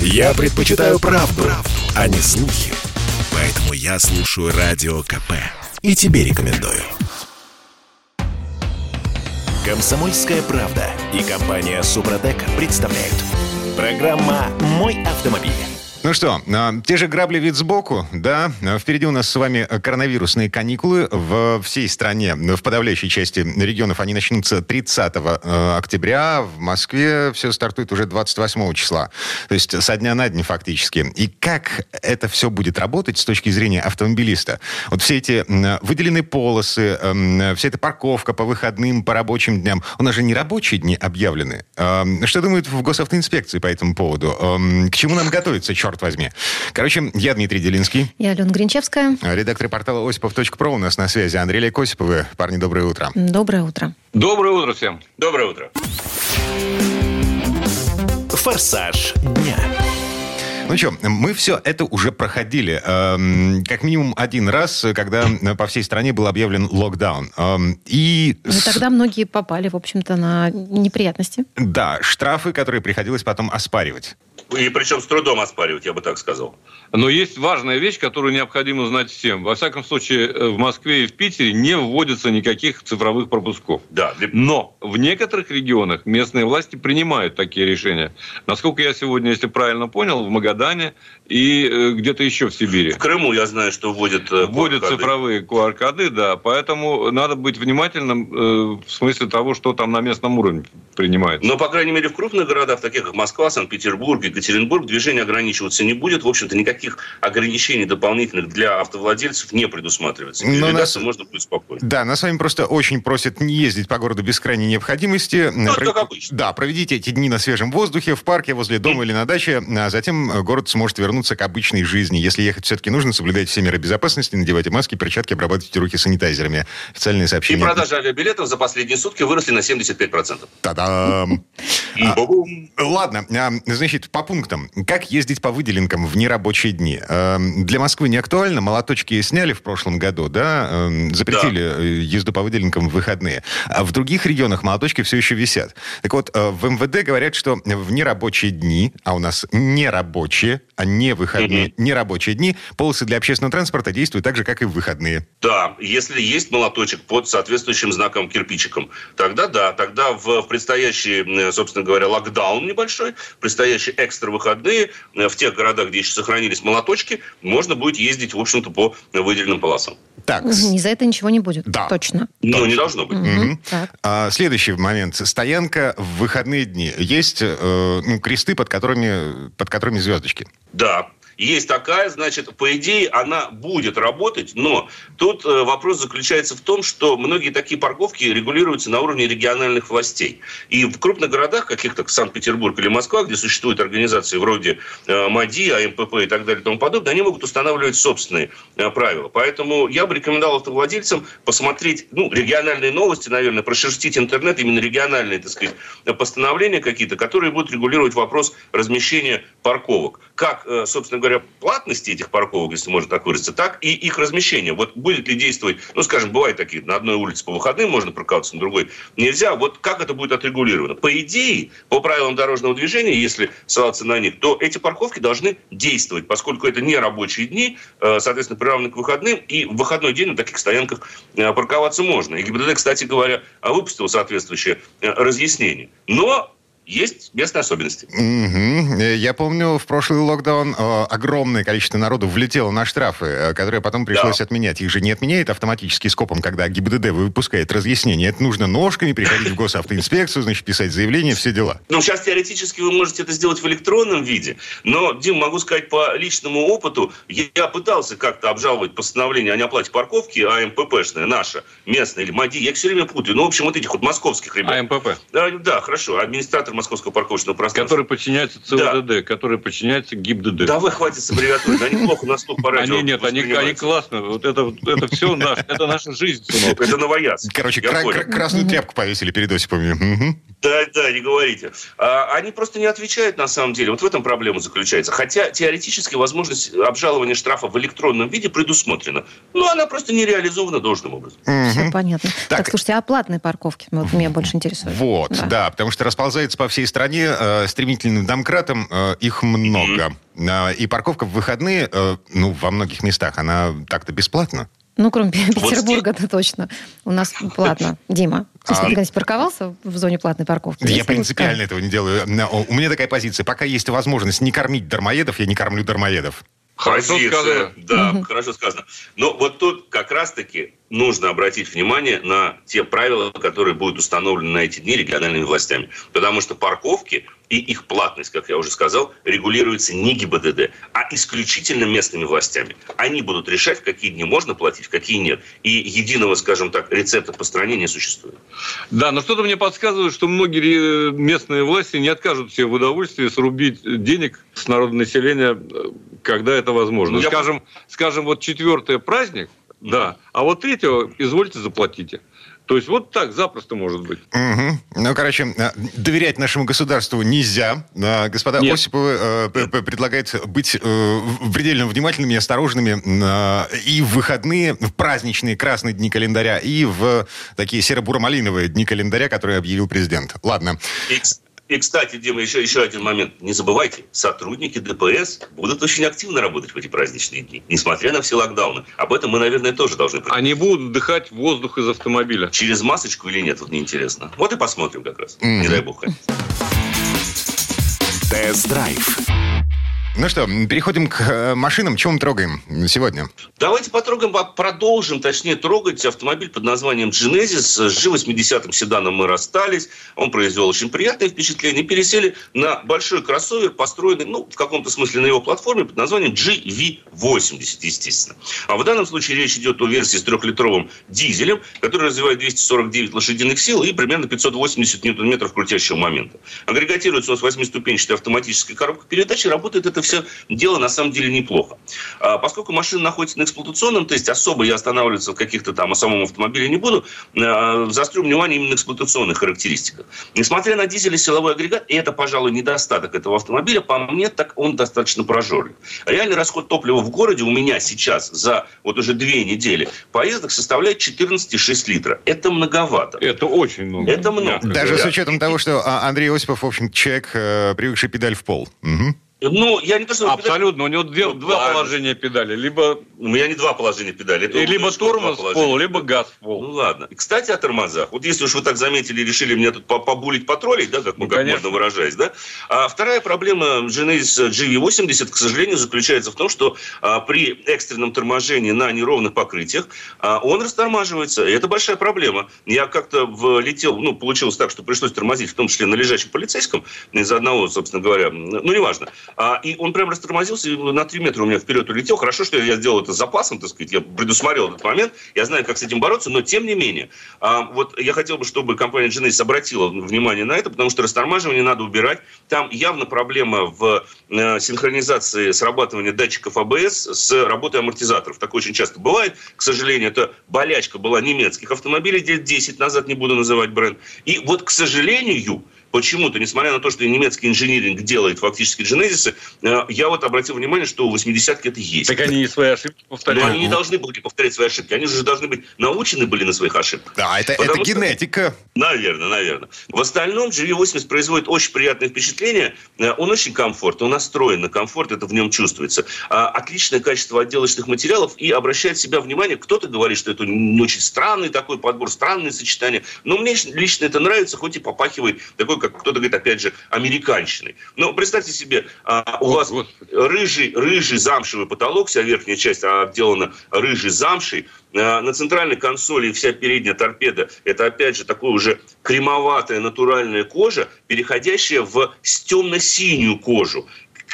Я предпочитаю правду, правду, а не слухи. Поэтому я слушаю Радио КП. И тебе рекомендую. Комсомольская правда и компания Супротек представляют. Программа «Мой автомобиль». Ну что, а, те же грабли вид сбоку, да. Впереди у нас с вами коронавирусные каникулы в всей стране. В подавляющей части регионов они начнутся 30 э, октября. В Москве все стартует уже 28 числа. То есть со дня на день фактически. И как это все будет работать с точки зрения автомобилиста? Вот все эти выделенные полосы, эм, вся эта парковка по выходным, по рабочим дням. У нас же не рабочие дни объявлены. Эм, что думают в госавтоинспекции по этому поводу? Эм, к чему нам готовиться, черт черт возьми. Короче, я Дмитрий Делинский. Я Алена Гринчевская. Редактор портала осипов.про у нас на связи. Андрей Лейк Осиповы. Парни, доброе утро. Доброе утро. Доброе утро всем. Доброе утро. Форсаж дня. Ну что, мы все это уже проходили. Эм, как минимум один раз, когда по всей стране был объявлен локдаун. Эм, и... Ну, тогда многие попали, в общем-то, на неприятности. Да, штрафы, которые приходилось потом оспаривать. И причем с трудом оспаривать, я бы так сказал. Но есть важная вещь, которую необходимо знать всем. Во всяком случае, э, в Москве и в Питере не вводится никаких цифровых пропусков. Да. Но в некоторых регионах местные власти принимают такие решения. Насколько я сегодня, если правильно понял, в Магадане и э, где-то еще в Сибири. В Крыму я знаю, что вводят э, Вводят цифровые QR-коды, да. Поэтому надо быть внимательным в смысле того, что там на местном уровне принимается. Но, по крайней мере, в крупных городах, таких как Москва, Санкт-Петербург, Екатеринбург, движение ограничиваться не будет. В общем-то, никаких ограничений дополнительных для автовладельцев не предусматривается. Но нас... можно будет спокойно. Да, нас с вами просто очень просят не ездить по городу без крайней необходимости. Ну, Про... как обычно. Да, проведите эти дни на свежем воздухе, в парке, возле дома mm. или на даче, а затем город сможет вернуться вернуться к обычной жизни. Если ехать все-таки нужно, соблюдайте все меры безопасности, надевайте маски, перчатки, обрабатывайте руки санитайзерами. Официальные сообщения. И продажи авиабилетов за последние сутки выросли на 75%. Та-дам! А, ладно, а, значит, по пунктам. Как ездить по выделенкам в нерабочие дни? А, для Москвы не актуально. Молоточки сняли в прошлом году, да? Запретили да. Э, езду по выделенкам в выходные. А в других регионах молоточки все еще висят. Так вот, э, в МВД говорят, что в нерабочие дни, а у нас нерабочие, а не выходные, угу. нерабочие дни, полосы для общественного транспорта действуют так же, как и в выходные. Да, если есть молоточек под соответствующим знаком кирпичиком, тогда да, тогда в предстоящий, собственно говоря, локдаун небольшой, предстоящие экстра выходные э, в тех городах, где еще сохранились молоточки, можно будет ездить, в общем-то, по выделенным полосам. Так. Ни за это ничего не будет. Да. Точно. Ну, не должно быть. Угу. А, следующий момент. Стоянка в выходные дни. Есть э, ну, кресты, под которыми, под которыми звездочки. Да, есть такая, значит, по идее, она будет работать, но тут э, вопрос заключается в том, что многие такие парковки регулируются на уровне региональных властей. И в крупных городах, каких-то Санкт-Петербург или Москва, где существуют организации вроде э, МАДИ, АМПП и так далее и тому подобное, они могут устанавливать собственные э, правила. Поэтому я бы рекомендовал автовладельцам посмотреть, ну, региональные новости, наверное, прошерстить интернет, именно региональные, так сказать, постановления какие-то, которые будут регулировать вопрос размещения парковок. Как, собственно говоря, платности этих парковок, если можно так выразиться, так и их размещение. Вот будет ли действовать, ну, скажем, бывает такие, на одной улице по выходным можно парковаться, на другой нельзя. Вот как это будет отрегулировано? По идее, по правилам дорожного движения, если ссылаться на них, то эти парковки должны действовать, поскольку это не рабочие дни, э, соответственно, приравнены к выходным, и в выходной день на таких стоянках э, парковаться можно. И ГИБДД, кстати говоря, выпустил соответствующее э, разъяснение. Но есть местные особенности. Угу. Я помню, в прошлый локдаун э, огромное количество народу влетело на штрафы, э, которые потом пришлось да. отменять. Их же не отменяет автоматически скопом, когда ГИБДД выпускает разъяснение. Это нужно ножками приходить в госавтоинспекцию, значит, писать заявление, все дела. Ну, сейчас теоретически вы можете это сделать в электронном виде, но, Дим, могу сказать по личному опыту, я пытался как-то обжаловать постановление о неоплате парковки АМППшное, наше, местное или МАДИ, я все время путаю. Ну, в общем, вот этих вот московских ребят. АМПП? Да, да хорошо, администратор Московского парковочного пространства. Который подчиняется ЦУДД, да. который подчиняется ГИБДД. Да вы хватит с аббревиатурой, они плохо на слух по радио Они нет, они, они классно. Вот это, это все наш, это наша жизнь, сынок. Это новояз. Короче, кра- кра- красную тряпку повесили перед Осиповыми. Да, да, не говорите. А, они просто не отвечают на самом деле. Вот в этом проблема заключается. Хотя теоретически возможность обжалования штрафа в электронном виде предусмотрена. Но она просто не реализована должным образом. Все понятно. Так, так слушайте, а платные парковки? Вот меня больше интересует. Вот, да. да, потому что расползается по по всей стране э, стремительным домкратом, э, их много. Mm-hmm. И парковка в выходные, ну, во многих местах, она так-то бесплатна. Ну, кроме Петербурга, это точно. У нас платно. Дима, ты а... когда парковался в зоне платной парковки? Я принципиально этого не делаю. У меня такая позиция. Пока есть возможность не кормить дармоедов, я не кормлю дармоедов. Хорошо сказано. Да, угу. хорошо сказано. Но вот тут как раз-таки нужно обратить внимание на те правила, которые будут установлены на эти дни региональными властями. Потому что парковки и их платность, как я уже сказал, регулируется не ГИБДД, а исключительно местными властями. Они будут решать, в какие дни можно платить, в какие нет. И единого, скажем так, рецепта по стране не существует. Да, но что-то мне подсказывает, что многие местные власти не откажут себе в удовольствии срубить денег с народного населения, когда это возможно. Ну, скажем, я... скажем, вот четвертый праздник, да. А вот третьего, извольте, заплатите. То есть вот так запросто может быть. Угу. Ну, короче, э, доверять нашему государству нельзя. Э, господа Нет. Осиповы э, предлагает быть э, предельно внимательными и осторожными э, и в выходные, в праздничные красные дни календаря, и в такие серо-буро-малиновые дни календаря, которые объявил президент. Ладно. И, кстати, Дима, еще, еще один момент. Не забывайте, сотрудники ДПС будут очень активно работать в эти праздничные дни, несмотря на все локдауны. Об этом мы, наверное, тоже должны понимать. Они будут вдыхать воздух из автомобиля. Через масочку или нет, вот мне интересно. Вот и посмотрим как раз. Mm-hmm. Не дай бог. Тест-драйв ну что, переходим к э, машинам. Чем мы трогаем сегодня? Давайте потрогаем, продолжим, точнее, трогать автомобиль под названием Genesis. С G80 седаном мы расстались. Он произвел очень приятное впечатление. Пересели на большой кроссовер, построенный, ну, в каком-то смысле на его платформе под названием GV80, естественно. А в данном случае речь идет о версии с трехлитровым дизелем, который развивает 249 лошадиных сил и примерно 580 ньютон-метров крутящего момента. Агрегатируется он с восьмиступенчатой автоматической коробкой передачи. Работает это все дело на самом деле неплохо. А, поскольку машина находится на эксплуатационном тесте, особо я останавливаться в каких-то там о самом автомобиле не буду, а, заострю внимание именно на эксплуатационных характеристиках. Несмотря на дизель и силовой агрегат, и это, пожалуй, недостаток этого автомобиля, по мне, так он достаточно прожорлив. Реальный расход топлива в городе у меня сейчас за вот уже две недели поездок составляет 14,6 литра. Это многовато. Это очень много. Это много. Даже с учетом того, что а, Андрей Осипов, в общем, человек, э, привыкший педаль в пол. Угу. Ну, я не то, что... Абсолютно. У него две, ну, два положения педали. Либо... У меня не два положения педали. Это либо тормоз в пол, либо газ в пол. Ну, ладно. И, кстати, о тормозах. Вот если уж вы так заметили, решили меня тут побулить, потроллить, да, как, ну, как можно выражаясь, да. А вторая проблема Genesis GV80, к сожалению, заключается в том, что а, при экстренном торможении на неровных покрытиях а, он растормаживается. И это большая проблема. Я как-то влетел, ну, получилось так, что пришлось тормозить, в том числе на лежачем полицейском, из-за одного, собственно говоря, ну, неважно. А, и он прям растормозился на 3 метра у меня вперед улетел. Хорошо, что я сделал это с запасом, так сказать. Я предусмотрел этот момент. Я знаю, как с этим бороться, но тем не менее. А, вот я хотел бы, чтобы компания Genesis обратила внимание на это, потому что растормаживание надо убирать. Там явно проблема в э, синхронизации срабатывания датчиков АБС с работой амортизаторов. Такое очень часто бывает. К сожалению, это болячка была немецких автомобилей лет 10 назад, не буду называть бренд. И вот, к сожалению, почему-то, несмотря на то, что немецкий инжиниринг делает фактически Genesis, э, я вот обратил внимание, что у 80-ки это есть. Так они и свои ошибки повторяют. Но они не должны были повторять свои ошибки. Они же должны быть научены были на своих ошибках. Да, это, это генетика. наверное, наверное. В остальном GV80 производит очень приятное впечатление. Э, он очень комфортный, он настроен на комфорт, это в нем чувствуется. А, отличное качество отделочных материалов и обращает себя внимание, кто-то говорит, что это очень странный такой подбор, странное сочетание. Но мне лично это нравится, хоть и попахивает такой, как кто-то говорит, опять же, американщиной. Но представьте себе, а, у вас рыжий, рыжий замшевый потолок, вся верхняя часть отделана рыжей замшей, а, на центральной консоли вся передняя торпеда – это, опять же, такое уже кремоватая натуральная кожа, переходящая в темно-синюю кожу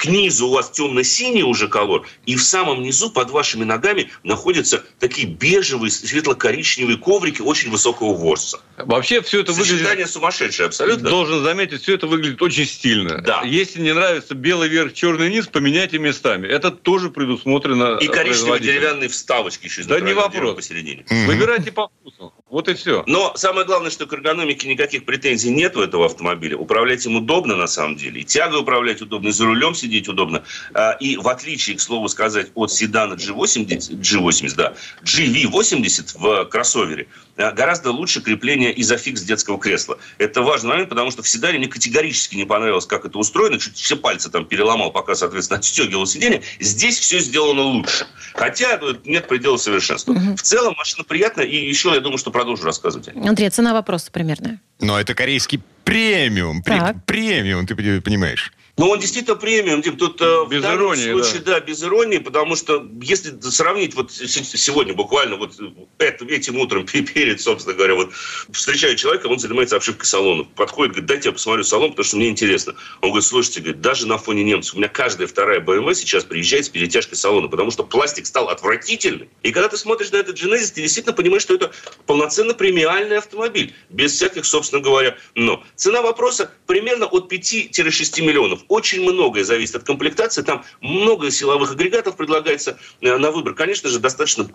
к низу у вас темно-синий уже колор, и в самом низу под вашими ногами находятся такие бежевые, светло-коричневые коврики очень высокого ворса. Вообще все это Сочетание выглядит... Сочетание сумасшедшее, абсолютно. Должен заметить, все это выглядит очень стильно. Да. Если не нравится белый верх, черный низ, поменяйте местами. Это тоже предусмотрено И коричневые деревянные вставочки еще Да не вопрос. Посередине. Выбирайте по вкусу. Вот и все. Но самое главное, что к эргономике никаких претензий нет у этого автомобиля. Управлять им удобно на самом деле. И тягой управлять удобно, и за рулем сидеть удобно. А, и в отличие, к слову сказать, от седана G80, G80 да, GV80 в кроссовере, а, гораздо лучше крепление изофикс детского кресла. Это важный момент, потому что в седане мне категорически не понравилось, как это устроено. Чуть все пальцы там переломал, пока, соответственно, отстегивал сиденье. Здесь все сделано лучше. Хотя ну, нет предела совершенства. В целом машина приятная. И еще, я думаю, что продолжу рассказывать. Андрей, цена вопроса примерная. Но это корейский премиум. Премиум, ты понимаешь. Но он действительно премиум, Дим. Тут э, без в данном иронии, случае, да. да, без иронии, потому что если сравнить вот сегодня буквально вот это, этим утром перед, собственно говоря, вот встречаю человека, он занимается обшивкой салонов. Подходит, говорит, дайте я посмотрю салон, потому что мне интересно. Он говорит, слушайте, говорит, даже на фоне немцев, у меня каждая вторая BMW сейчас приезжает с перетяжкой салона, потому что пластик стал отвратительным. И когда ты смотришь на этот Genesis, ты действительно понимаешь, что это полноценно премиальный автомобиль, без всяких, собственно говоря, но. Цена вопроса примерно от 5-6 миллионов очень многое зависит от комплектации. Там много силовых агрегатов предлагается э, на выбор. Конечно же, достаточно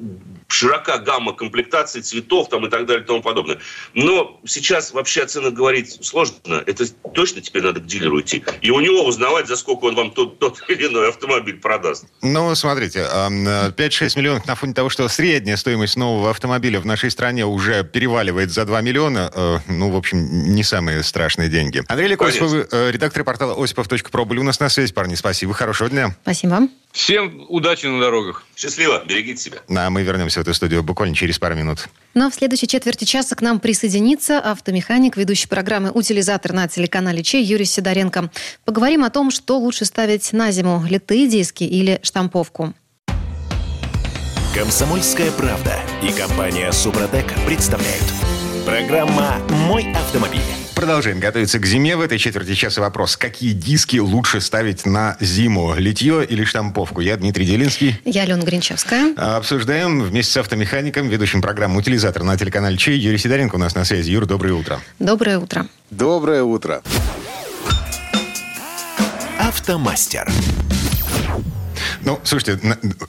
широка гамма комплектаций, цветов там и так далее и тому подобное. Но сейчас вообще о ценах говорить сложно. Это точно теперь надо к дилеру идти. И у него узнавать, за сколько он вам тот, тот или иной автомобиль продаст. Ну, смотрите, 5-6 э, миллионов на фоне того, что средняя стоимость нового автомобиля в нашей стране уже переваливает за 2 миллиона, э, ну, в общем, не самые страшные деньги. Андрей Лекосипов, редактор портала были у нас на связи, парни. Спасибо, хорошего дня. Спасибо вам. Всем удачи на дорогах. Счастливо, берегите себя. А мы вернемся в эту студию буквально через пару минут. Ну а в следующей четверти часа к нам присоединится автомеханик, ведущий программы «Утилизатор» на телеканале Че Юрий Сидоренко. Поговорим о том, что лучше ставить на зиму – литые диски или штамповку. Комсомольская правда и компания «Супротек» представляют. Программа «Мой автомобиль». Продолжаем готовиться к зиме. В этой четверти часа вопрос. Какие диски лучше ставить на зиму? Литье или штамповку? Я Дмитрий Делинский. Я Алена Гринчевская. Обсуждаем вместе с автомехаником, ведущим программу «Утилизатор» на телеканале Чей. Юрий Сидоренко у нас на связи. Юр, доброе утро. Доброе утро. Доброе утро. Автомастер. Ну, слушайте,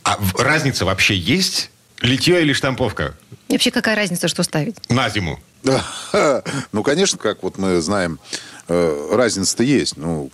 а разница вообще есть? Литье или штамповка? И вообще какая разница, что ставить? На зиму. Ну, конечно, как вот мы знаем, э, разница-то есть. Ну,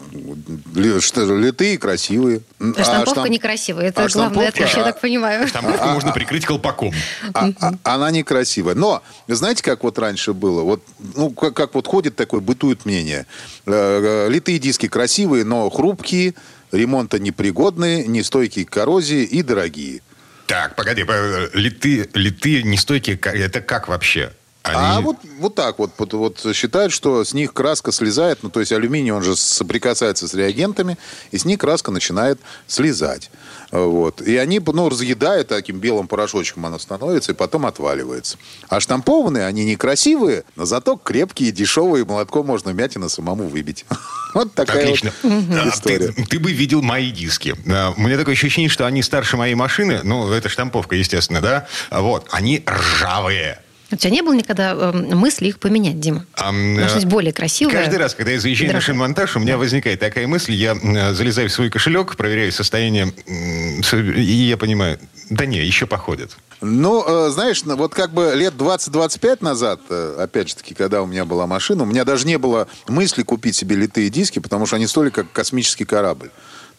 литые красивые. А, а штамповка штамп... некрасивая. Это а главное отличие, я так понимаю. Штамповку можно прикрыть колпаком. А, она некрасивая. Но, знаете, как вот раньше было? Вот, ну, как, как вот ходит такое, бытует мнение. Э, э, литые диски красивые, но хрупкие, ремонта непригодные, нестойкие к коррозии и дорогие. Так, погоди, литые, литые нестойкие, это как вообще? Они... А вот, вот так вот, вот, вот считают, что с них краска слезает, ну то есть алюминий, он же соприкасается с реагентами, и с них краска начинает слезать. Вот. И они, ну, разъедают таким белым порошочком, оно становится, и потом отваливается. А штампованные, они некрасивые, но зато крепкие, дешевые, молотком можно мятина самому выбить. Вот такая Отлично. Вот история. Ты, ты бы видел мои диски. У меня такое ощущение, что они старше моей машины. Ну, это штамповка, естественно, да? Вот. Они ржавые. У тебя не было никогда э, мысли их поменять, Дима? А, Должна быть более красивая. Каждый раз, когда я заезжаю на шиномонтаж, у меня возникает такая мысль, я залезаю в свой кошелек, проверяю состояние, и я понимаю, да не, еще походят. Ну, э, знаешь, вот как бы лет 20-25 назад, э, опять же таки, когда у меня была машина, у меня даже не было мысли купить себе литые диски, потому что они стоили как космический корабль.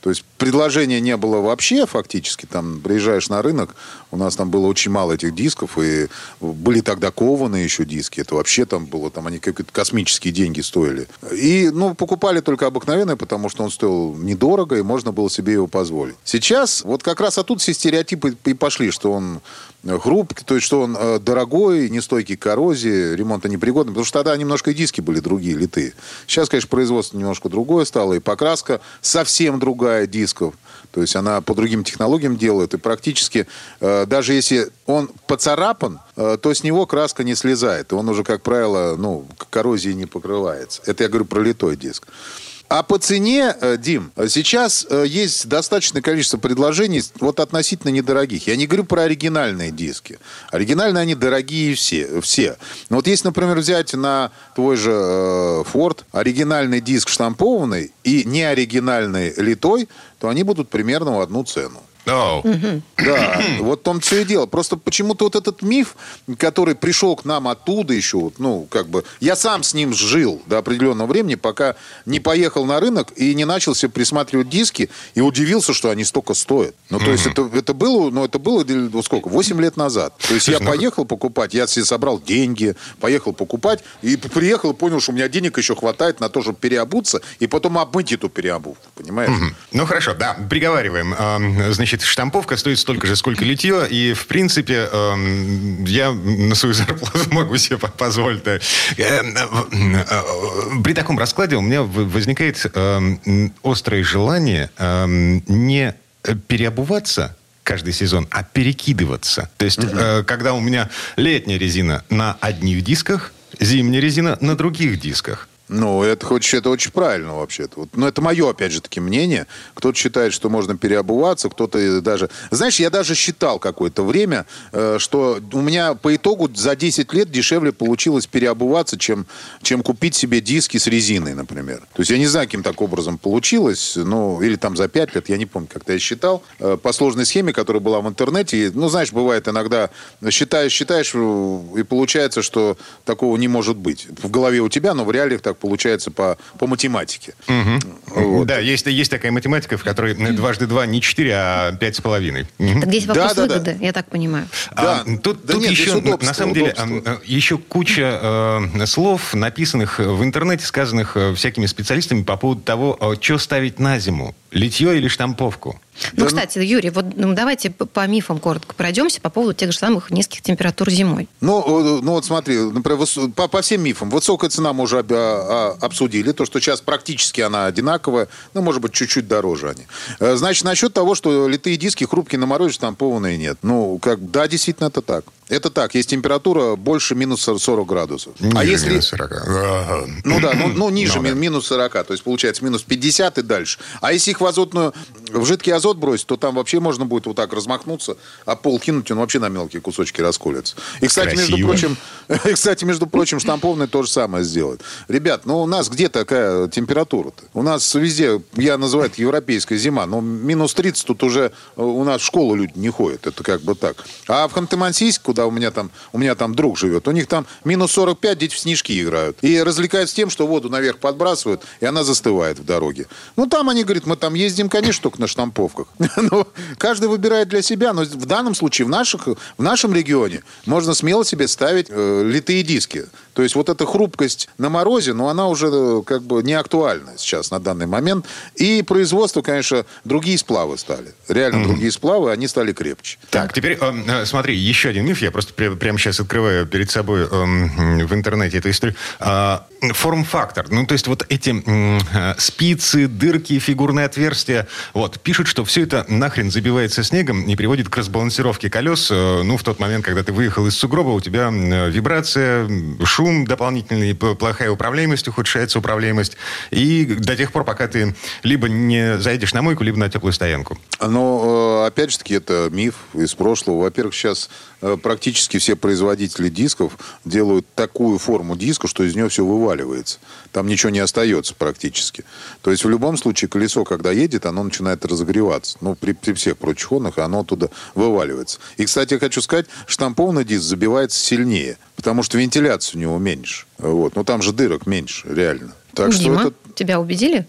То есть предложения не было вообще фактически. Там приезжаешь на рынок, у нас там было очень мало этих дисков, и были тогда кованые еще диски. Это вообще там было, там они какие-то космические деньги стоили. И, ну, покупали только обыкновенные, потому что он стоил недорого, и можно было себе его позволить. Сейчас вот как раз оттуда все стереотипы и пошли, что он хрупкий, то есть что он э, дорогой, нестойкий к коррозии, ремонта непригодный, потому что тогда немножко и диски были другие, литые. Сейчас, конечно, производство немножко другое стало, и покраска совсем другая дисков. То есть она по другим технологиям делает, и практически э, даже если он поцарапан, э, то с него краска не слезает, и он уже, как правило, ну, коррозии не покрывается. Это я говорю про литой диск. А по цене, э, Дим, сейчас э, есть достаточное количество предложений вот относительно недорогих. Я не говорю про оригинальные диски. Оригинальные они дорогие все. все. Но вот если, например, взять на твой же э, Ford оригинальный диск штампованный и неоригинальный литой, то они будут примерно в одну цену. Oh. Да, вот в том все и дело. Просто почему-то вот этот миф, который пришел к нам оттуда еще, вот, ну, как бы, я сам с ним жил до определенного времени, пока не поехал на рынок и не начал себе присматривать диски, и удивился, что они столько стоят. Ну, то есть это, это было, ну, это было, ну, сколько, 8 лет назад. То есть я поехал покупать, я себе собрал деньги, поехал покупать, и приехал и понял, что у меня денег еще хватает на то, чтобы переобуться, и потом обмыть эту переобувку, понимаешь? Ну хорошо, да, приговариваем. Эм, Значит, штамповка стоит столько же, сколько литье, и в принципе эм, я на свою зарплату могу себе по- позволить. да. Э, э, э, При таком раскладе у меня возникает эм, острое желание эм, не переобуваться каждый сезон, а перекидываться. То есть, э, когда у меня летняя резина на одних дисках, зимняя резина на других дисках. Ну, это, хочешь, это очень правильно вообще-то. Вот, но это мое, опять же таки, мнение. Кто-то считает, что можно переобуваться, кто-то даже... Знаешь, я даже считал какое-то время, э, что у меня по итогу за 10 лет дешевле получилось переобуваться, чем, чем купить себе диски с резиной, например. То есть я не знаю, каким так образом получилось, ну, или там за 5 лет, я не помню, как-то я считал, э, по сложной схеме, которая была в интернете. И, ну, знаешь, бывает иногда считаешь, считаешь, э, и получается, что такого не может быть. В голове у тебя, но в реалиях так получается по, по математике. Вот. Да, есть, есть такая математика, в которой дважды два не четыре, а пять с половиной. Мгм. Так здесь Да, вопрос да, да. выгоды, я так понимаю. Да, А, тут да тут нет, еще, удобство, на самом деле, удобство. а, а, еще куча э, слов, написанных в интернете, сказанных э, всякими специалистами по поводу того, что ставить на зиму. Литье или штамповку. Ну, Да, кстати, Юрий, вот ну, давайте по- мифам коротко пройдемся по поводу тех же самых низких температур зимой. Ну, ну вот смотри, например, по, по всем мифам. Высокая цена мы уже об- а, а, обсудили. То, что сейчас практически она одинаковая. Ну, может быть, чуть-чуть дороже они. Э, Значит, насчет того, что литые диски хрупкие на морозе, штампованные нет. Ну, как, да, действительно, это так. Это так. Есть температура больше минус 40 градусов. а Ниже если... минус 40. Ага. Ну да, ну, ну, ниже Ну да. ми- минус 40, то есть получается минус 50 и дальше. А если их в азотную, в жидкий азот бросить, то там вообще можно будет вот так размахнуться, а пол кинуть, он вообще на мелкие кусочки расколется. И, кстати, между Красиво. прочим, и, кстати, между прочим, штампованный то же самое сделает. Ребят, ну у нас где такая температура-то? У нас везде, я называю это европейская зима, но минус 30 тут уже э, у нас в школу люди не ходят, это как бы так. А в Ханты-Мансийск, куда у меня там, у меня там друг живет, у них там минус 45, дети в снежки играют. И развлекаются тем, что воду наверх подбрасывают, и она застывает в дороге. Ну, там они говорят, мы там ездим, конечно, только на штамповках. Но каждый выбирает для себя. Но в данном случае, в, наших, в нашем регионе, можно смело себе ставить э, литые диски. То есть вот эта хрупкость на морозе, но она уже э, как бы не актуальна сейчас на данный момент. И производство, конечно, другие сплавы стали. Реально другие сплавы, они стали крепче. Так, теперь э, э, смотри, еще один миф. Я просто прямо сейчас открываю перед собой э, м, в интернете эту историю. А, Форм-фактор. Ну, то есть вот эти э, спицы, дырки, фигурные отверстия. Вот, пишут, что все это нахрен забивается снегом и приводит к разбалансировке колес. э, Ну, в тот момент, когда ты выехал из сугроба, у тебя э, вибрация, шум дополнительный, плохая управляемость, ухудшается управляемость. И до тех пор, пока ты либо не заедешь на мойку, либо на теплую стоянку. Но, опять же таки, это миф из прошлого. Во-первых, сейчас практически все производители дисков делают такую форму диска, что из нее все вываливается. Там ничего не остается практически. То есть, в любом случае, колесо, когда едет, оно начинает разогреваться. Ну, при, при всех прочих онах оно оттуда вываливается. И, кстати, я хочу сказать, штампованный диск забивается сильнее, потому что вентиляцию у него меньше. Вот. Но там же дырок меньше, реально. Так что Дима, это... тебя убедили?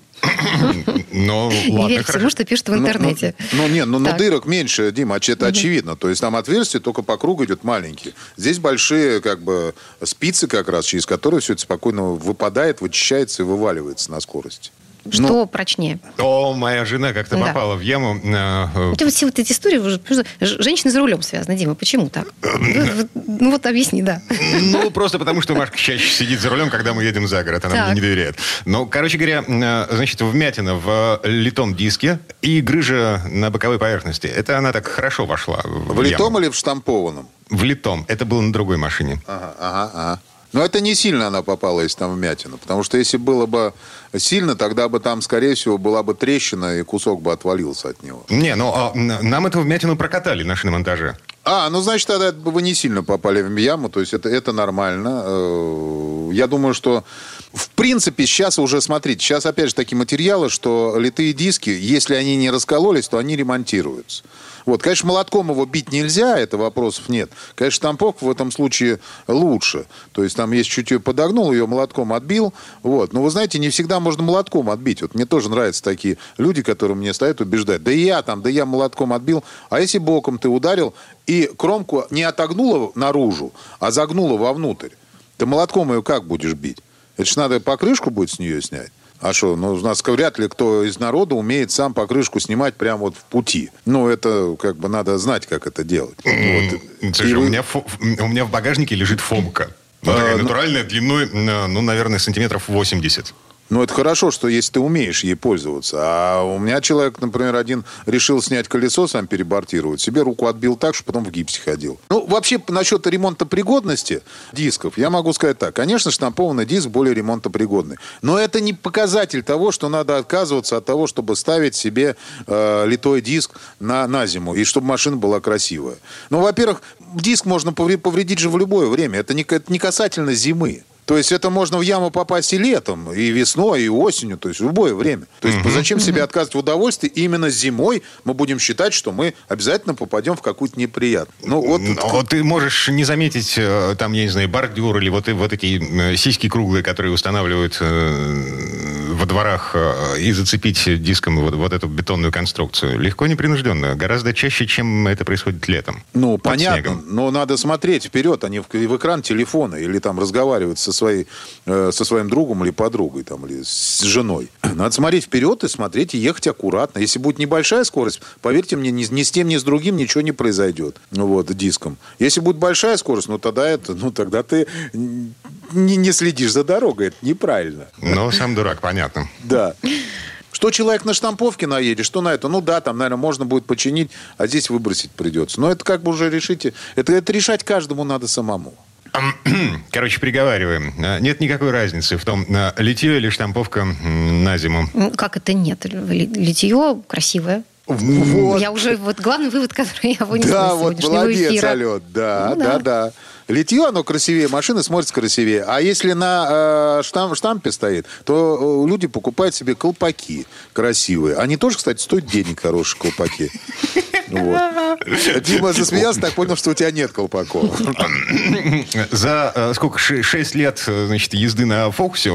Но Не ладно, верь хорошо. всему, что пишут в Ну, интернете. Ну, ну, не, ну, ну Так. дырок меньше, Дима, это очевидно. То есть там отверстие только по кругу идет маленькие. Здесь большие как бы спицы как раз, через которые все это спокойно выпадает, вычищается и вываливается на скорости. Что Ну, прочнее? О, моя жена как-то Да. попала в яму. э, э, У тебя вот все вот эти истории, уже, женщины за рулем связаны, Дима, почему так? Ну, вот- Ну объясни, да. Ну, просто потому, что Машка чаще сидит за рулем, когда мы едем за город. Она Так. мне не доверяет. Ну, короче говоря, э, значит, вмятина в литом диске и грыжа на боковой поверхности. Это она так хорошо вошла в, в литом яму. или в штампованном? В литом. Это было на другой машине. Ага, ага, ага. Но это не сильно она попала, если там вмятина. Потому что если было бы сильно, тогда бы там, скорее всего, была бы трещина, и кусок бы отвалился от него. Не, ну, а, нам эту вмятину прокатали на шиномонтаже. А, ну, значит, тогда вы не сильно попали в яму, то есть это, это нормально. Э, Я думаю, что В принципе, сейчас уже, смотрите, сейчас опять же такие материалы, что литые диски, если они не раскололись, то они ремонтируются. Вот, конечно, молотком его бить нельзя, это вопросов нет. Конечно, штамповка в этом случае лучше. То есть там есть чуть ее подогнул, ее молотком отбил. Вот. Но вы знаете, не всегда можно молотком отбить. Вот мне тоже нравятся такие люди, которые мне стоят убеждать. Да и я там, да я молотком отбил. А если боком ты ударил и кромку не отогнула наружу, а загнула вовнутрь, ты молотком ее как будешь бить? Это же надо покрышку будет с нее снять. А что, ну, у нас вряд ли кто из народа умеет сам покрышку снимать прямо вот в пути. Ну, это как бы надо знать, как это делать. Вот. Слушай, вы... у, меня фо... у меня в багажнике лежит фомка. Ну, такая а, натуральная, ну... длиной, ну, наверное, сантиметров 80. Ну, это хорошо, что если ты умеешь ей пользоваться. А у меня человек, например, один решил снять колесо, сам перебортировать. Себе руку отбил так, что потом в гипсе ходил. Ну, вообще, насчет ремонтопригодности дисков, я могу сказать так. Конечно, штампованный диск более ремонтопригодный. Но это не показатель того, что надо отказываться от того, чтобы ставить себе э, литой диск на, на зиму. И чтобы машина была красивая. Ну, во-первых, диск можно повредить же в любое время. Это не, это не касательно зимы. То есть это можно в яму попасть и летом, и весной, и осенью, то есть в любое время. То есть угу. зачем себе отказывать в удовольствии? Именно зимой мы будем считать, что мы обязательно попадем в какую-то неприятность. Ну, вот, вот ты можешь не заметить, э, там, я не знаю, бордюр или вот, вот эти э, сиськи круглые, которые устанавливают э, во дворах, и зацепить диском вот, вот эту бетонную конструкцию. Легко, непринужденно. Гораздо чаще, чем это происходит летом. Ну, понятно. Снегом. Но надо смотреть вперед, а не в, в экран телефона или там разговаривать со своей, э, со своим другом или подругой, там, или с женой. Надо смотреть вперед и смотреть и ехать аккуратно. Если будет небольшая скорость, поверьте мне, ни, ни с тем, ни с другим ничего не произойдет. Вот, диском. Если будет большая скорость, ну, тогда, это, ну, тогда ты не, не следишь за дорогой. Это неправильно. Ну, сам дурак, понятно. Да. Что человек на штамповке наедет, что на это? Ну да, там, наверное, можно будет починить, а здесь выбросить придется. Но это как бы уже решите. Это, это решать каждому надо самому. Короче, приговариваем. А, нет никакой разницы в том, а, литье или штамповка на зиму. Как это нет? Литье красивое. Вот. Я уже, вот главный вывод, который я вынесла Да, вот молодец, эфира. Алет, да, ну, да, да, да. Литье, оно красивее, машина смотрится красивее. А если на э, штамп, штампе стоит, то э, люди покупают себе колпаки красивые. Они тоже, кстати, стоят денег, хорошие колпаки. Вот. Дима засмеялся, так понял, что у тебя нет колпаков. За э, сколько? Шесть лет э, значит, езды на Фокусе,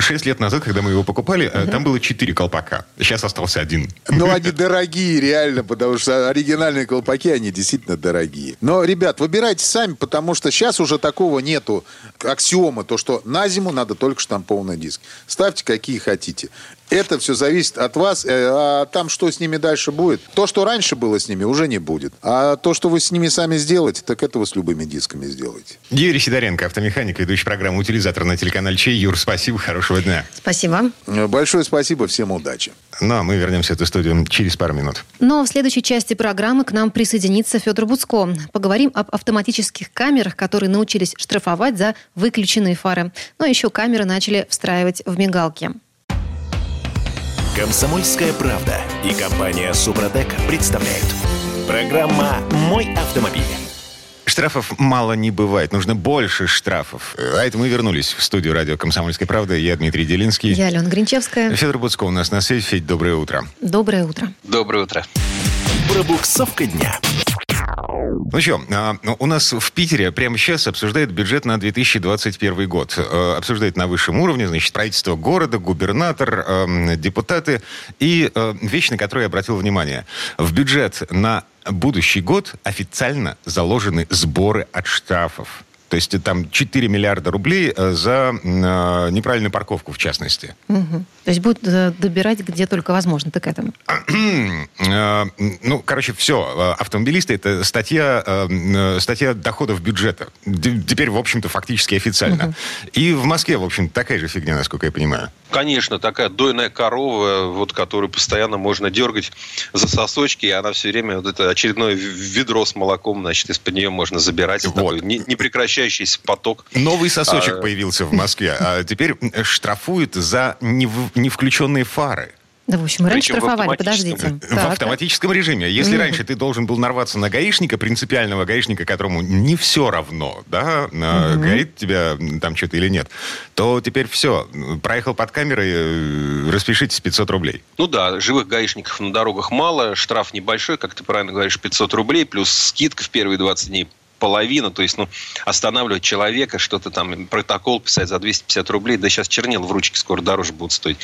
шесть лет назад, когда мы его покупали, там было четыре колпака. Сейчас остался один. Ну, они дорогие, реально, потому что оригинальные колпаки, они действительно дорогие. Но, ребят, выбирайте сами, потому что сейчас уже такого нету аксиома, то, что на зиму надо только штампованный диск. Ставьте какие хотите. Это все зависит от вас. Э, а там, что с ними дальше будет, то, что раньше было с ними, уже не будет. А то, что вы с ними сами сделаете, так это вы с любыми дисками сделаете. Юрий Сидоренко, автомеханик, ведущий программу «Утилизатор» на телеканале Чей. Юр, спасибо, хорошего дня. Спасибо. Э, большое спасибо, всем удачи. Ну, а мы вернемся в эту студию через пару минут. Но в следующей части программы к нам присоединится Федор Буцко. Поговорим об автоматических камерах, которые научились штрафовать за выключенные фары. Но еще камеры начали встраивать в мигалки. Комсомольская правда и компания Супротек представляют. Программа «Мой автомобиль». Штрафов мало не бывает, нужно больше штрафов. А это мы вернулись в студию радио «Комсомольская правда». Я Дмитрий Делинский. Я Алена Гринчевская. Федор Буцко у нас на связи. Федь, доброе утро. Доброе утро. Доброе утро. Пробуксовка дня. Ну что, а, ну, у нас в Питере прямо сейчас обсуждают бюджет на 2021 год. Э, обсуждают на высшем уровне, значит, правительство города, губернатор, эм, депутаты. И э, вещь, на которую я обратил внимание. В бюджет на будущий год официально заложены сборы от штрафов. То есть там 4 миллиарда рублей э, за э, неправильную парковку, в частности. Угу. То есть будут э, добирать где только возможно, ты к этому? ну, короче, все. Автомобилисты – это статья, статья доходов бюджета. Теперь, в общем-то, фактически официально. Угу. И в Москве, в общем такая же фигня, насколько я понимаю. Конечно, такая дойная корова, вот, которую постоянно можно дергать за сосочки, и она все время, вот это очередное ведро с молоком, значит, из-под нее можно забирать. Вот. Такой не, не прекращающийся поток. Новый сосочек а... появился в Москве. А теперь штрафуют за не, в, не включенные фары. Да, в общем, раньше Причем штрафовали, в подождите. В так. автоматическом режиме. Если mm-hmm. раньше ты должен был нарваться на гаишника, принципиального гаишника, которому не все равно, да, mm-hmm. горит тебя там что-то или нет, то теперь все. Проехал под камерой, э, распишитесь 500 рублей. Ну да, живых гаишников на дорогах мало, штраф небольшой, как ты правильно говоришь, 500 рублей, плюс скидка в первые 20 дней половина, то есть, ну, останавливать человека, что-то там, протокол писать за 250 рублей, да сейчас чернил в ручке скоро дороже будут стоить.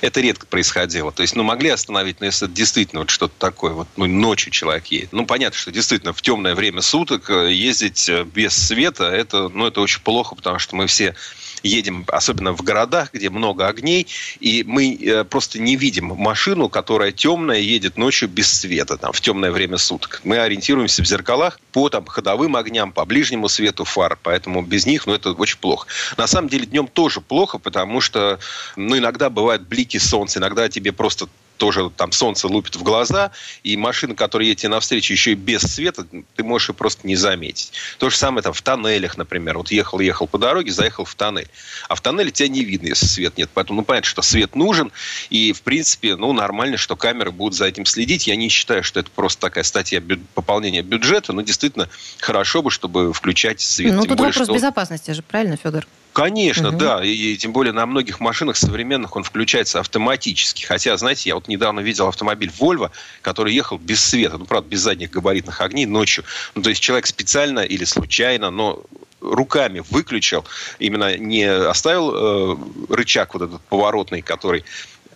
Это редко происходило. То есть, ну, могли остановить, но если это действительно вот что-то такое, вот, ну, ночью человек едет. Ну, понятно, что действительно в темное время суток э, ездить э, без света, это, ну, это очень плохо, потому что мы все едем, особенно в городах, где много огней, и мы э, просто не видим машину, которая темная, едет ночью без света, там, в темное время суток. Мы ориентируемся в зеркалах по там, ходовым огням, по ближнему свету фар, поэтому без них, ну, это очень плохо. На самом деле днем тоже плохо, потому что, ну, иногда бывают блики солнца, иногда тебе просто тоже там солнце лупит в глаза, и машина, которая едет тебе навстречу еще и без света, ты можешь ее просто не заметить. То же самое там в тоннелях, например. Вот ехал, ехал по дороге, заехал в тоннель. А в тоннеле тебя не видно, если свет нет. Поэтому, ну, понятно, что свет нужен, и, в принципе, ну, нормально, что камеры будут за этим следить. Я не считаю, что это просто такая статья бю- пополнения бюджета, но действительно хорошо бы, чтобы включать свет. Ну, тут более, вопрос что... безопасности же, правильно, Федор? Конечно, угу. да. И, и тем более на многих машинах современных он включается автоматически. Хотя, знаете, я вот недавно видел автомобиль Volvo, который ехал без света, ну, правда, без задних габаритных огней ночью. Ну, то есть человек специально или случайно, но руками выключил, именно не оставил э, рычаг вот этот поворотный, который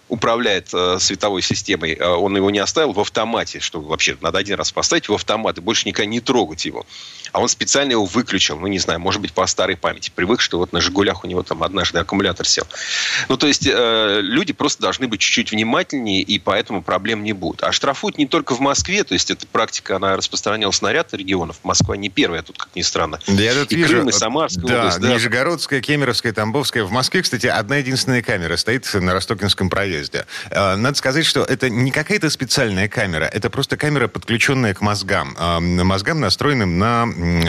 управляет э, световой системой, э, он его не оставил в автомате, что вообще надо один раз поставить в автомат и больше никогда не трогать его. А он специально его выключил, ну не знаю, может быть по старой памяти. Привык, что вот на «Жигулях» у него там однажды аккумулятор сел. Ну то есть э, люди просто должны быть чуть-чуть внимательнее, и поэтому проблем не будет. А штрафуют не только в Москве, то есть эта практика, она распространялась на ряд регионов. Москва не первая тут, как ни странно. Я тут и вижу, Крым, и Самарская да, область. Да, Нижегородская, Кемеровская, Тамбовская. В Москве, кстати, одна единственная камера стоит на Ростокинском проезде проезде. Э, надо сказать, что это не какая-то специальная камера, это просто камера, подключенная к мозгам. Э, мозгам, настроенным на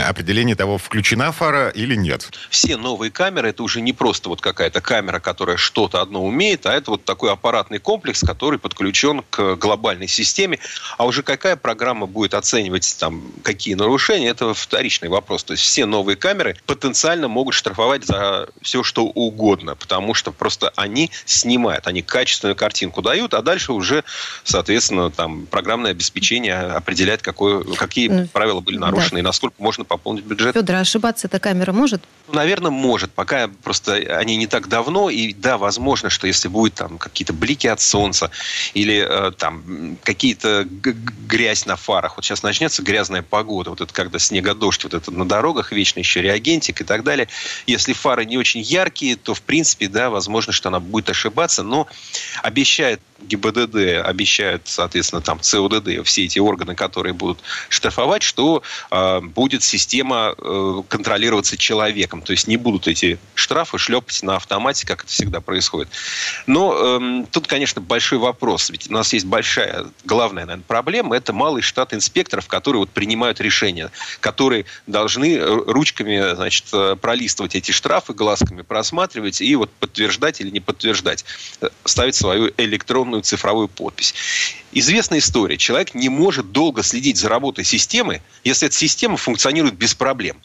определение того, включена фара или нет. Все новые камеры, это уже не просто вот какая-то камера, которая что-то одно умеет, а это вот такой аппаратный комплекс, который подключен к глобальной системе. А уже какая программа будет оценивать там какие нарушения, это вторичный вопрос. То есть все новые камеры потенциально могут штрафовать за все, что угодно, потому что просто они снимают, они качественную картинку дают, а дальше уже, соответственно, там программное обеспечение определяет, какое, какие ну, правила были нарушены да. и насколько можно пополнить бюджет. Федор, а ошибаться эта камера может? Наверное, может. Пока просто они не так давно, и да, возможно, что если будет там какие-то блики от солнца или э, там какие-то грязь на фарах, вот сейчас начнется грязная погода, вот это когда снега-дождь, вот это на дорогах вечно еще реагентик и так далее. Если фары не очень яркие, то в принципе, да, возможно, что она будет ошибаться, но обещает ГИБДД, обещают, соответственно, там ЦОДД, все эти органы, которые будут штрафовать, что э, будет система э, контролироваться человеком. То есть не будут эти штрафы шлепать на автомате, как это всегда происходит. Но э, тут, конечно, большой вопрос. Ведь у нас есть большая, главная, наверное, проблема. Это малый штат инспекторов, которые вот принимают решения, которые должны ручками, значит, э, пролистывать эти штрафы, глазками просматривать и вот подтверждать или не подтверждать, э, ставить свою электронную цифровую подпись. Известная история. Человек не может долго следить за работой системы, если эта система функционирует без проблем.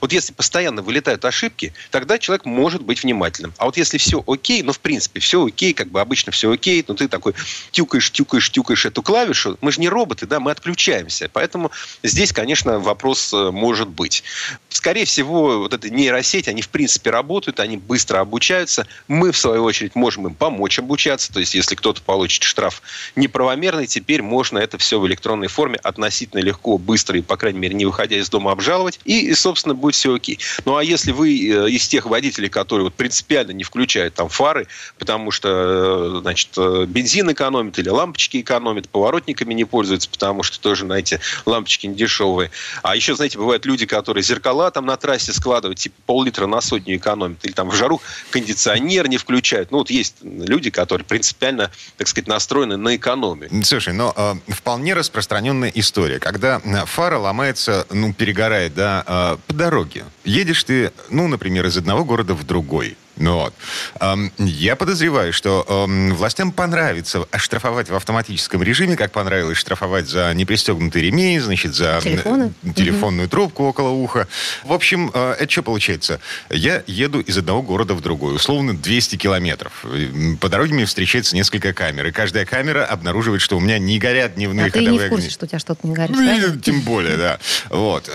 Вот если постоянно вылетают ошибки, тогда человек может быть внимательным. А вот если все окей, ну, в принципе, все окей, как бы обычно все окей, но ты такой тюкаешь, тюкаешь, тюкаешь эту клавишу, мы же не роботы, да, мы отключаемся. Поэтому здесь, конечно, вопрос э, может быть. Скорее всего, вот эта нейросеть, они, в принципе, работают, они быстро обучаются. Мы, в свою очередь, можем им помочь обучаться. То есть, если кто-то получит штраф неправомерный, теперь можно это все в электронной форме относительно легко, быстро и, по крайней мере, не выходя из дома обжаловать. И, собственно, будет все окей. Ну, а если вы э, из тех водителей, которые вот принципиально не включают там фары, потому что, э, значит, э, бензин экономит или лампочки экономит, поворотниками не пользуются, потому что тоже, знаете, лампочки не дешевые. А еще, знаете, бывают люди, которые зеркала там на трассе складывают, типа пол-литра на сотню экономят, или там в жару кондиционер не включают. Ну, вот есть люди, которые принципиально, так сказать, настроены на экономию. Слушай, но э, вполне распространенная история, когда фара ломается, ну, перегорает, да, э, по дороге. Едешь ты, ну, например, из одного города в другой. Ну вот. Я подозреваю, что властям понравится оштрафовать в автоматическом режиме, как понравилось штрафовать за непристегнутый ремень, значит, за Телефоны? телефонную трубку около уха. В общем, э, это что получается? Я еду из одного города в другой, условно 200 километров. По дороге мне встречается несколько камер, и каждая камера обнаруживает, что у меня не горят дневные а ты ходовые не в курсе, огни. что у тебя что-то не горит, Ну, да? Тем более, да. Вот.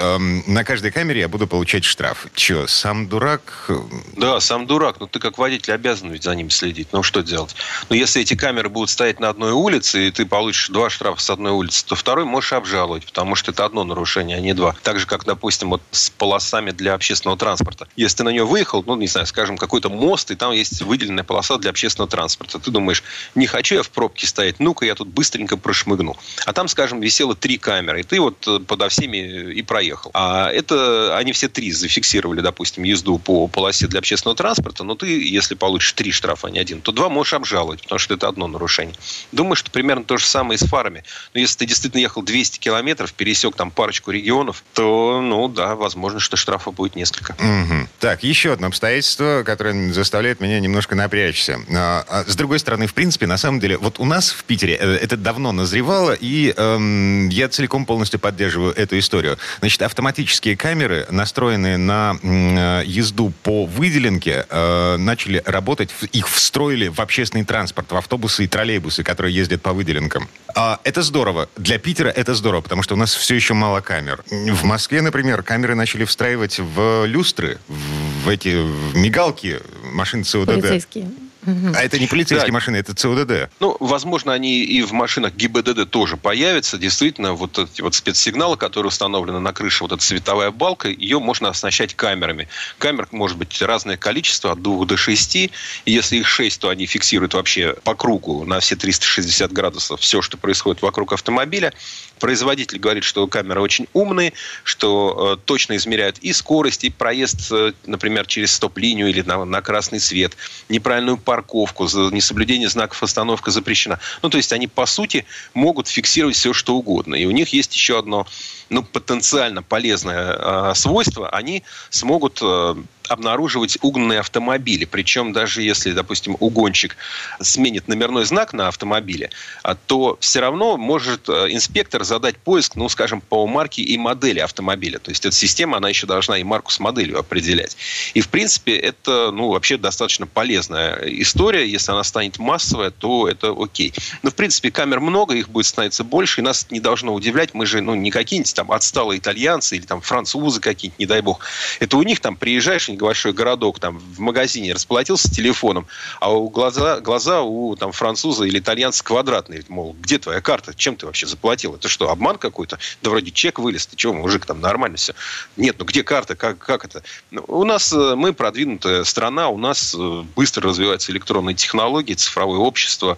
На каждой камере я буду получать штраф. Че, сам дурак? Да, сам дурак. Но ты как водитель обязан ведь за ним следить. Ну, что делать? Но если эти камеры будут стоять на одной улице, и ты получишь два штрафа с одной улицы, то второй можешь обжаловать, потому что это одно нарушение, а не два. Так же, как, допустим, вот с полосами для общественного транспорта. Если ты на нее выехал, ну, не знаю, скажем, какой-то мост, и там есть выделенная полоса для общественного транспорта. Ты думаешь, не хочу я в пробке стоять, ну-ка я тут быстренько прошмыгну. А там, скажем, висело три камеры, и ты вот э, подо всеми и проехал. А это они все три зафиксировали, допустим, езду по полосе для общественного транспорта, но ты, если получишь три штрафа, а не один, то два можешь обжаловать, потому что это одно нарушение. Думаю, что примерно то же самое и с фарами. Но если ты действительно ехал 200 километров, пересек там парочку регионов, то, ну да, возможно, что штрафа будет несколько. Мгм. Так, еще одно обстоятельство, которое заставляет меня немножко напрячься. А, а, С другой стороны, в принципе, на самом деле, вот у нас в Питере э, это давно назревало, и эм, я целиком полностью поддерживаю эту историю. Значит, автоматические камеры, настроенные на э, езду по выделенке, э, начали работать, их встроили в общественный транспорт, в автобусы и троллейбусы, которые ездят по выделенкам. А, это здорово. Для Питера это здорово, потому что у нас все еще мало камер. В Москве, например, камеры начали встраивать в люстры, в эти в мигалки машин ЦОДД. Полицейские. А это не полицейские Да. машины, это ЦОДД. Ну, возможно, они и в машинах ГИБДД тоже появятся. Действительно, вот эти вот спецсигналы, которые установлены на крыше, вот эта световая балка, ее можно оснащать камерами. Камер может быть разное количество, от двух до шести. И если их шесть, то они фиксируют вообще по кругу на все 360 градусов все, что происходит вокруг автомобиля. Производитель говорит, что камеры очень умные, что э, точно измеряют и скорость, и проезд, э, например, через стоп-линию или на, на красный свет, неправильную парковку, за несоблюдение знаков остановка запрещена. Ну, то есть они, по сути, могут фиксировать все, что угодно. И у них есть еще одно ну, потенциально полезное э, свойство. Они смогут э, обнаруживать угнанные автомобили. Причем даже если, допустим, угонщик сменит номерной знак на автомобиле, а, то все равно может э, инспектор задать поиск, ну, скажем, по марке и модели автомобиля. То есть эта система, она еще должна и марку с моделью определять. И, в принципе, это, ну, вообще достаточно полезная история. Если она станет массовая, то это окей. Но, в принципе, камер много, их будет становиться больше, и нас не должно удивлять. Мы же, ну, не какие-нибудь там отсталые итальянцы или там французы какие-нибудь, не дай бог. Это у них там приезжаешь, небольшой городок, там в магазине расплатился телефоном, а у глаза, глаза у там француза или итальянца квадратные. Мол, где твоя карта? Чем ты вообще заплатил? Это что, обман какой-то? Да вроде чек вылез. Ты чего, мужик, там нормально все. Нет, ну где карта? Как, как это? Ну, у нас, э, мы продвинутая страна, у нас э, быстро развиваются электронные технологии, цифровое общество,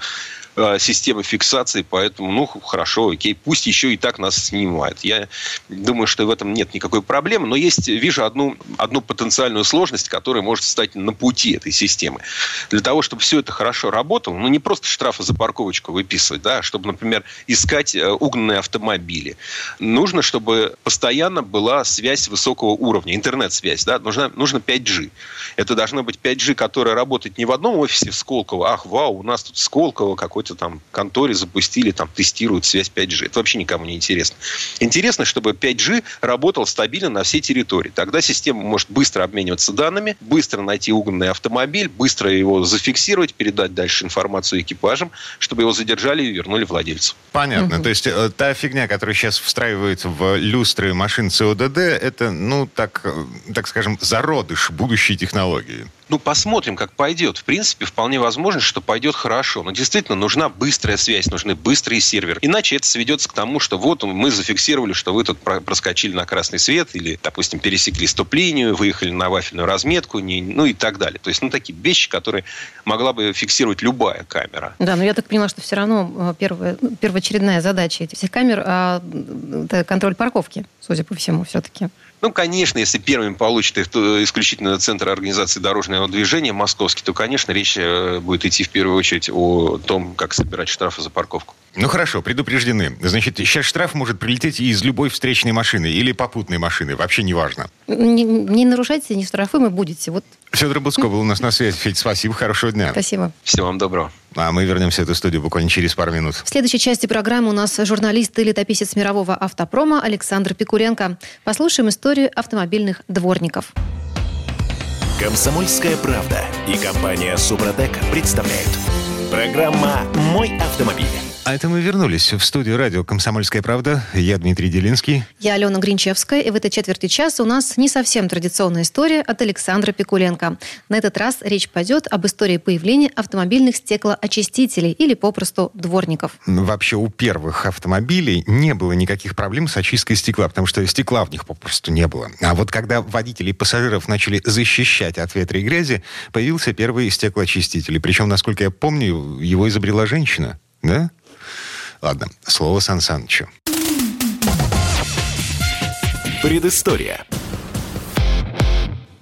э, системы фиксации, поэтому, ну, хорошо, окей, пусть еще и так нас снимают. Я думаю, что в этом нет никакой проблемы, но есть, вижу одну, одну потенциальную сложность, которая может стать на пути этой системы. Для того, чтобы все это хорошо работало, ну, не просто штрафы за парковочку выписывать, да, а чтобы, например, искать э, угнанные автомобили. Нужно, чтобы постоянно была связь высокого уровня, интернет-связь, да, нужна, нужно 5G. Это должна быть 5G, которая работает не в одном офисе в Сколково, ах, вау, у нас тут в Сколково какой-то там конторе запустили, там тестируют связь 5G. Это вообще никому не интересно. Интересно, чтобы 5G работал стабильно на всей территории. Тогда система может быстро обмениваться данными, быстро найти угнанный автомобиль, быстро его зафиксировать, передать дальше информацию экипажам, чтобы его задержали и вернули владельцу. Понятно. То есть э, та фигня, которую сейчас встраивают в люстры машин ЦОДД, это, ну, так, э, так скажем, зародыш будущей технологии. Ну, посмотрим, как пойдет. В принципе, вполне возможно, что пойдет хорошо. Но действительно нужна быстрая связь, нужны быстрые серверы. Иначе это сведется к тому, что вот мы зафиксировали, что вы тут про- проскочили на красный свет или, допустим, пересекли стоп-линию, выехали на вафельную разметку, не- ну и так далее. То есть, ну, такие вещи, которые могла бы фиксировать любая камера. Да, но я так поняла, что все равно э, первая, ну, первоочередная задача этих всех камер а, это контроль парковки, судя по всему, все-таки. Ну, конечно, если первыми получит их исключительно Центр организации дорожного движения московский, то, конечно, речь э, будет идти в первую очередь о том, как собирать штрафы за парковку. Ну хорошо, предупреждены. Значит, сейчас штраф может прилететь из любой встречной машины или попутной машины, вообще не важно. Не, не нарушайте, не штрафуемы будете. Вот. Федор Буцко был у нас на связи. Федь, спасибо, хорошего дня. Спасибо. Всего вам доброго. А мы вернемся в эту студию буквально через пару минут. В следующей части программы у нас журналист и летописец мирового автопрома Александр Пикуренко. Послушаем историю автомобильных дворников. Комсомольская правда и компания Супротек представляют. Программа «Мой автомобиль». А это мы вернулись в студию радио «Комсомольская правда». Я Дмитрий Делинский. Я Алена Гринчевская, и в этой четверти часа у нас не совсем традиционная история от Александра Пикуленко. На этот раз речь пойдет об истории появления автомобильных стеклоочистителей или попросту дворников. Вообще у первых автомобилей не было никаких проблем с очисткой стекла, потому что стекла в них попросту не было. А вот когда водители и пассажиров начали защищать от ветра и грязи, появился первый стеклоочиститель. И Причем, насколько я помню, его изобрела женщина. Да? Ладно, слово Сан Санычу. Предыстория.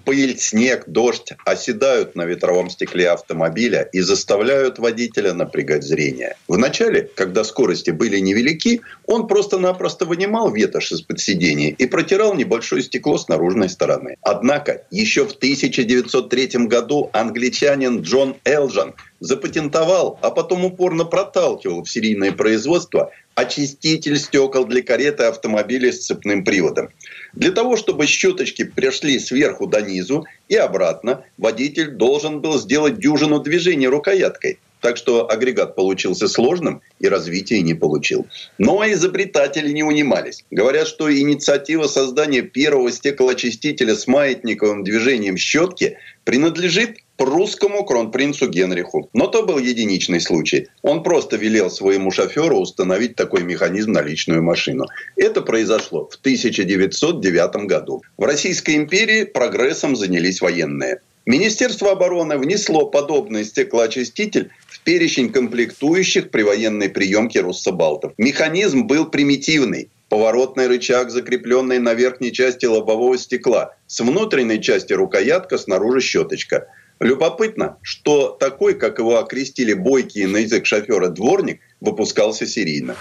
Пыль, снег, дождь оседают на ветровом стекле автомобиля и заставляют водителя напрягать зрение. Вначале, когда скорости были невелики, он просто-напросто вынимал ветошь из-под сидения и протирал небольшое стекло с наружной стороны. Однако еще в 1903 году англичанин Джон Элджан запатентовал, а потом упорно проталкивал в серийное производство очиститель стекол для кареты автомобиля с цепным приводом. Для того, чтобы щеточки пришли сверху до низу и обратно, водитель должен был сделать дюжину движений рукояткой. Так что агрегат получился сложным и развития не получил. Но изобретатели не унимались. Говорят, что инициатива создания первого стеклоочистителя с маятниковым движением щетки принадлежит прусскому кронпринцу Генриху. Но то был единичный случай. Он просто велел своему шоферу установить такой механизм на личную машину. Это произошло в 1909 году. В Российской империи прогрессом занялись военные. Министерство обороны внесло подобный стеклоочиститель в перечень комплектующих при военной приемке руссобалтов. Механизм был примитивный. Поворотный рычаг, закрепленный на верхней части лобового стекла. С внутренней части рукоятка, снаружи щеточка. Любопытно, что такой, как его окрестили бойкий на язык шофера дворник, выпускался серийно.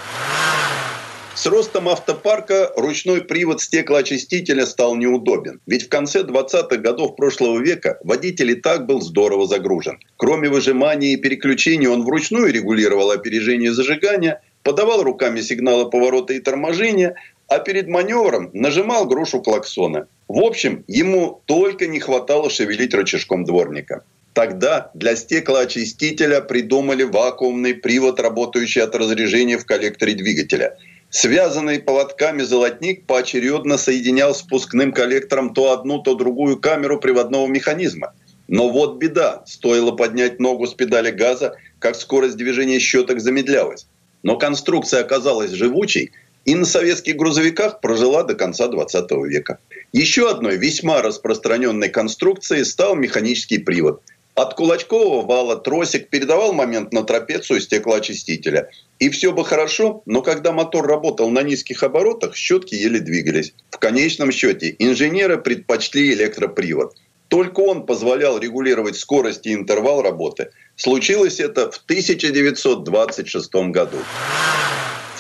С ростом автопарка ручной привод стеклоочистителя стал неудобен. Ведь в конце 20-х годов прошлого века водитель и так был здорово загружен. Кроме выжимания и переключения он вручную регулировал опережение зажигания, подавал руками сигналы поворота и торможения, а перед маневром нажимал грушу клаксона. В общем, ему только не хватало шевелить рычажком дворника. Тогда для стеклоочистителя придумали вакуумный привод, работающий от разрежения в коллекторе двигателя. Связанный поводками золотник поочередно соединял спускным коллектором то одну, то другую камеру приводного механизма. Но вот беда. Стоило поднять ногу с педали газа, как скорость движения щеток замедлялась. Но конструкция оказалась живучей и на советских грузовиках прожила до конца 20 века. Еще одной весьма распространенной конструкцией стал механический привод. От кулачкового вала тросик передавал момент на трапецию стеклоочистителя. И все бы хорошо, но когда мотор работал на низких оборотах, щетки еле двигались. В конечном счете инженеры предпочли электропривод. Только он позволял регулировать скорость и интервал работы. Случилось это в 1926 году.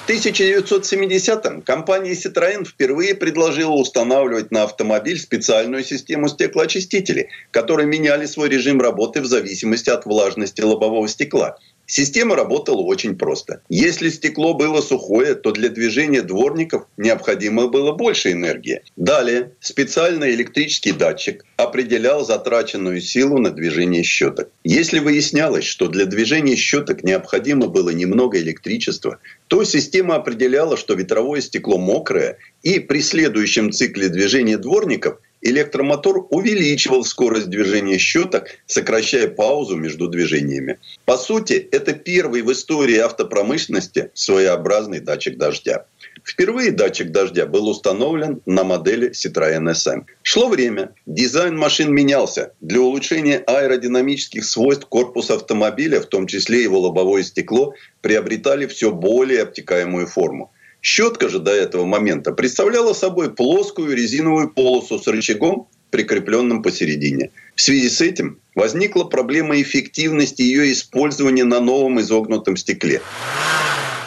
В 1970-м компания Citroën впервые предложила устанавливать на автомобиль специальную систему стеклоочистителей, которые меняли свой режим работы в зависимости от влажности лобового стекла. Система работала очень просто. Если стекло было сухое, то для движения дворников необходимо было больше энергии. Далее специальный электрический датчик определял затраченную силу на движение щеток. Если выяснялось, что для движения щеток необходимо было немного электричества, то система определяла, что ветровое стекло мокрое, и при следующем цикле движения дворников электромотор увеличивал скорость движения щеток, сокращая паузу между движениями. По сути, это первый в истории автопромышленности своеобразный датчик дождя. Впервые датчик дождя был установлен на модели Citroën SM. Шло время, дизайн машин менялся. Для улучшения аэродинамических свойств корпуса автомобиля, в том числе его лобовое стекло, приобретали все более обтекаемую форму. Щетка же до этого момента представляла собой плоскую резиновую полосу с рычагом, прикрепленным посередине. В связи с этим возникла проблема эффективности ее использования на новом изогнутом стекле.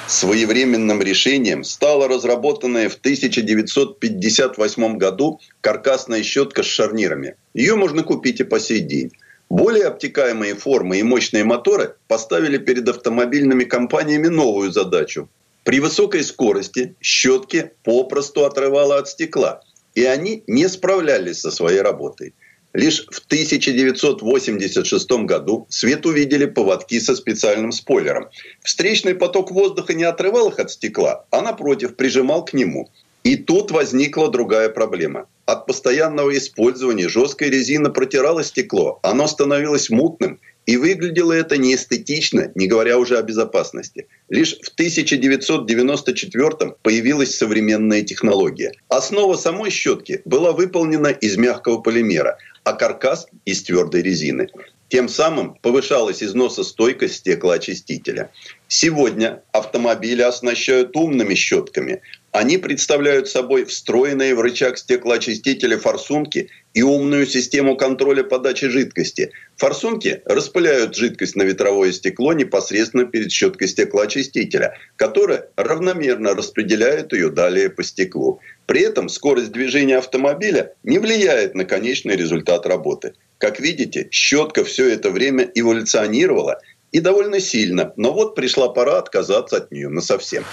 Своевременным решением стала разработанная в 1958 году каркасная щетка с шарнирами. Ее можно купить и по сей день. Более обтекаемые формы и мощные моторы поставили перед автомобильными компаниями новую задачу. При высокой скорости щетки попросту отрывало от стекла, и они не справлялись со своей работой. Лишь в 1986 году свет увидели поводки со специальным спойлером. Встречный поток воздуха не отрывал их от стекла, а напротив прижимал к нему. И тут возникла другая проблема. От постоянного использования жесткой резины протирало стекло, оно становилось мутным, и выглядело это неэстетично, не говоря уже о безопасности. Лишь в 1994 появилась современная технология. Основа самой щетки была выполнена из мягкого полимера, а каркас из твердой резины. Тем самым повышалась износостойкость стеклоочистителя. Сегодня автомобили оснащают умными щетками. Они представляют собой встроенные в рычаг стеклоочистителя форсунки и умную систему контроля подачи жидкости. Форсунки распыляют жидкость на ветровое стекло непосредственно перед щеткой стеклоочистителя, которая равномерно распределяет ее далее по стеклу. При этом скорость движения автомобиля не влияет на конечный результат работы. Как видите, щетка все это время эволюционировала и довольно сильно. Но вот пришла пора отказаться от нее насовсем.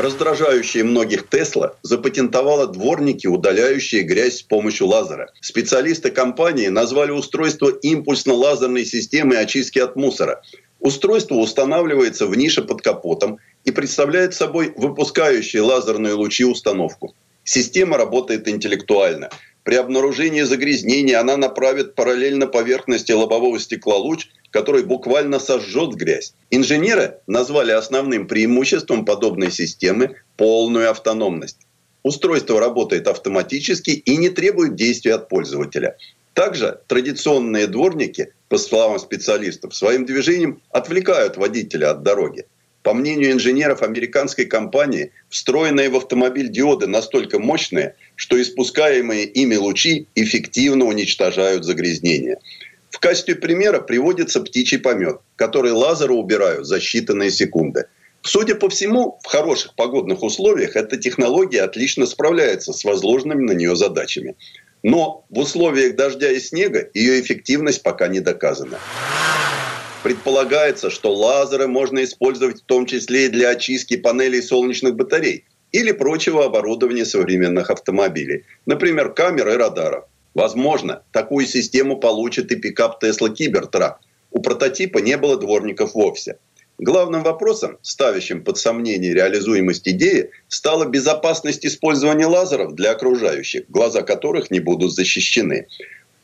Раздражающие многих Тесла запатентовала дворники, удаляющие грязь с помощью лазера. Специалисты компании назвали устройство импульсно-лазерной системой очистки от мусора. Устройство устанавливается в нише под капотом и представляет собой выпускающие лазерные лучи установку. Система работает интеллектуально – при обнаружении загрязнения она направит параллельно поверхности лобового стекла луч, который буквально сожжет грязь. Инженеры назвали основным преимуществом подобной системы полную автономность. Устройство работает автоматически и не требует действия от пользователя. Также традиционные дворники, по словам специалистов, своим движением отвлекают водителя от дороги. По мнению инженеров американской компании, встроенные в автомобиль диоды настолько мощные, что испускаемые ими лучи эффективно уничтожают загрязнение. В качестве примера приводится птичий помет, который лазеры убирают за считанные секунды. Судя по всему, в хороших погодных условиях эта технология отлично справляется с возложенными на нее задачами. Но в условиях дождя и снега ее эффективность пока не доказана. Предполагается, что лазеры можно использовать в том числе и для очистки панелей солнечных батарей или прочего оборудования современных автомобилей, например, камер и радаров. Возможно, такую систему получит и пикап Tesla Cybertruck. У прототипа не было дворников вовсе. Главным вопросом, ставящим под сомнение реализуемость идеи, стала безопасность использования лазеров для окружающих, глаза которых не будут защищены.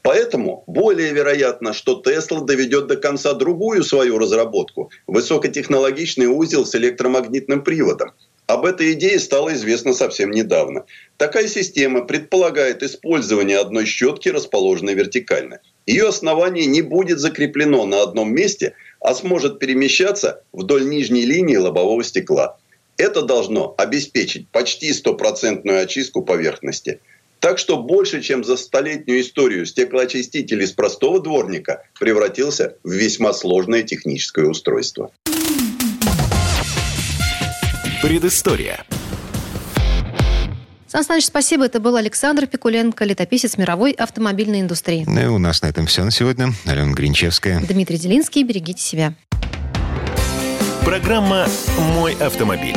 Поэтому более вероятно, что Тесла доведет до конца другую свою разработку – высокотехнологичный узел с электромагнитным приводом. Об этой идее стало известно совсем недавно. Такая система предполагает использование одной щетки, расположенной вертикально. Ее основание не будет закреплено на одном месте, а сможет перемещаться вдоль нижней линии лобового стекла. Это должно обеспечить почти стопроцентную очистку поверхности – так что больше, чем за столетнюю историю стеклоочиститель из простого дворника превратился в весьма сложное техническое устройство. Предыстория. Сан Саныч, спасибо. Это был Александр Пикуленко, летописец мировой автомобильной индустрии. Ну и у нас на этом все на сегодня. Алена Гринчевская. Дмитрий Делинский. Берегите себя. Программа «Мой автомобиль».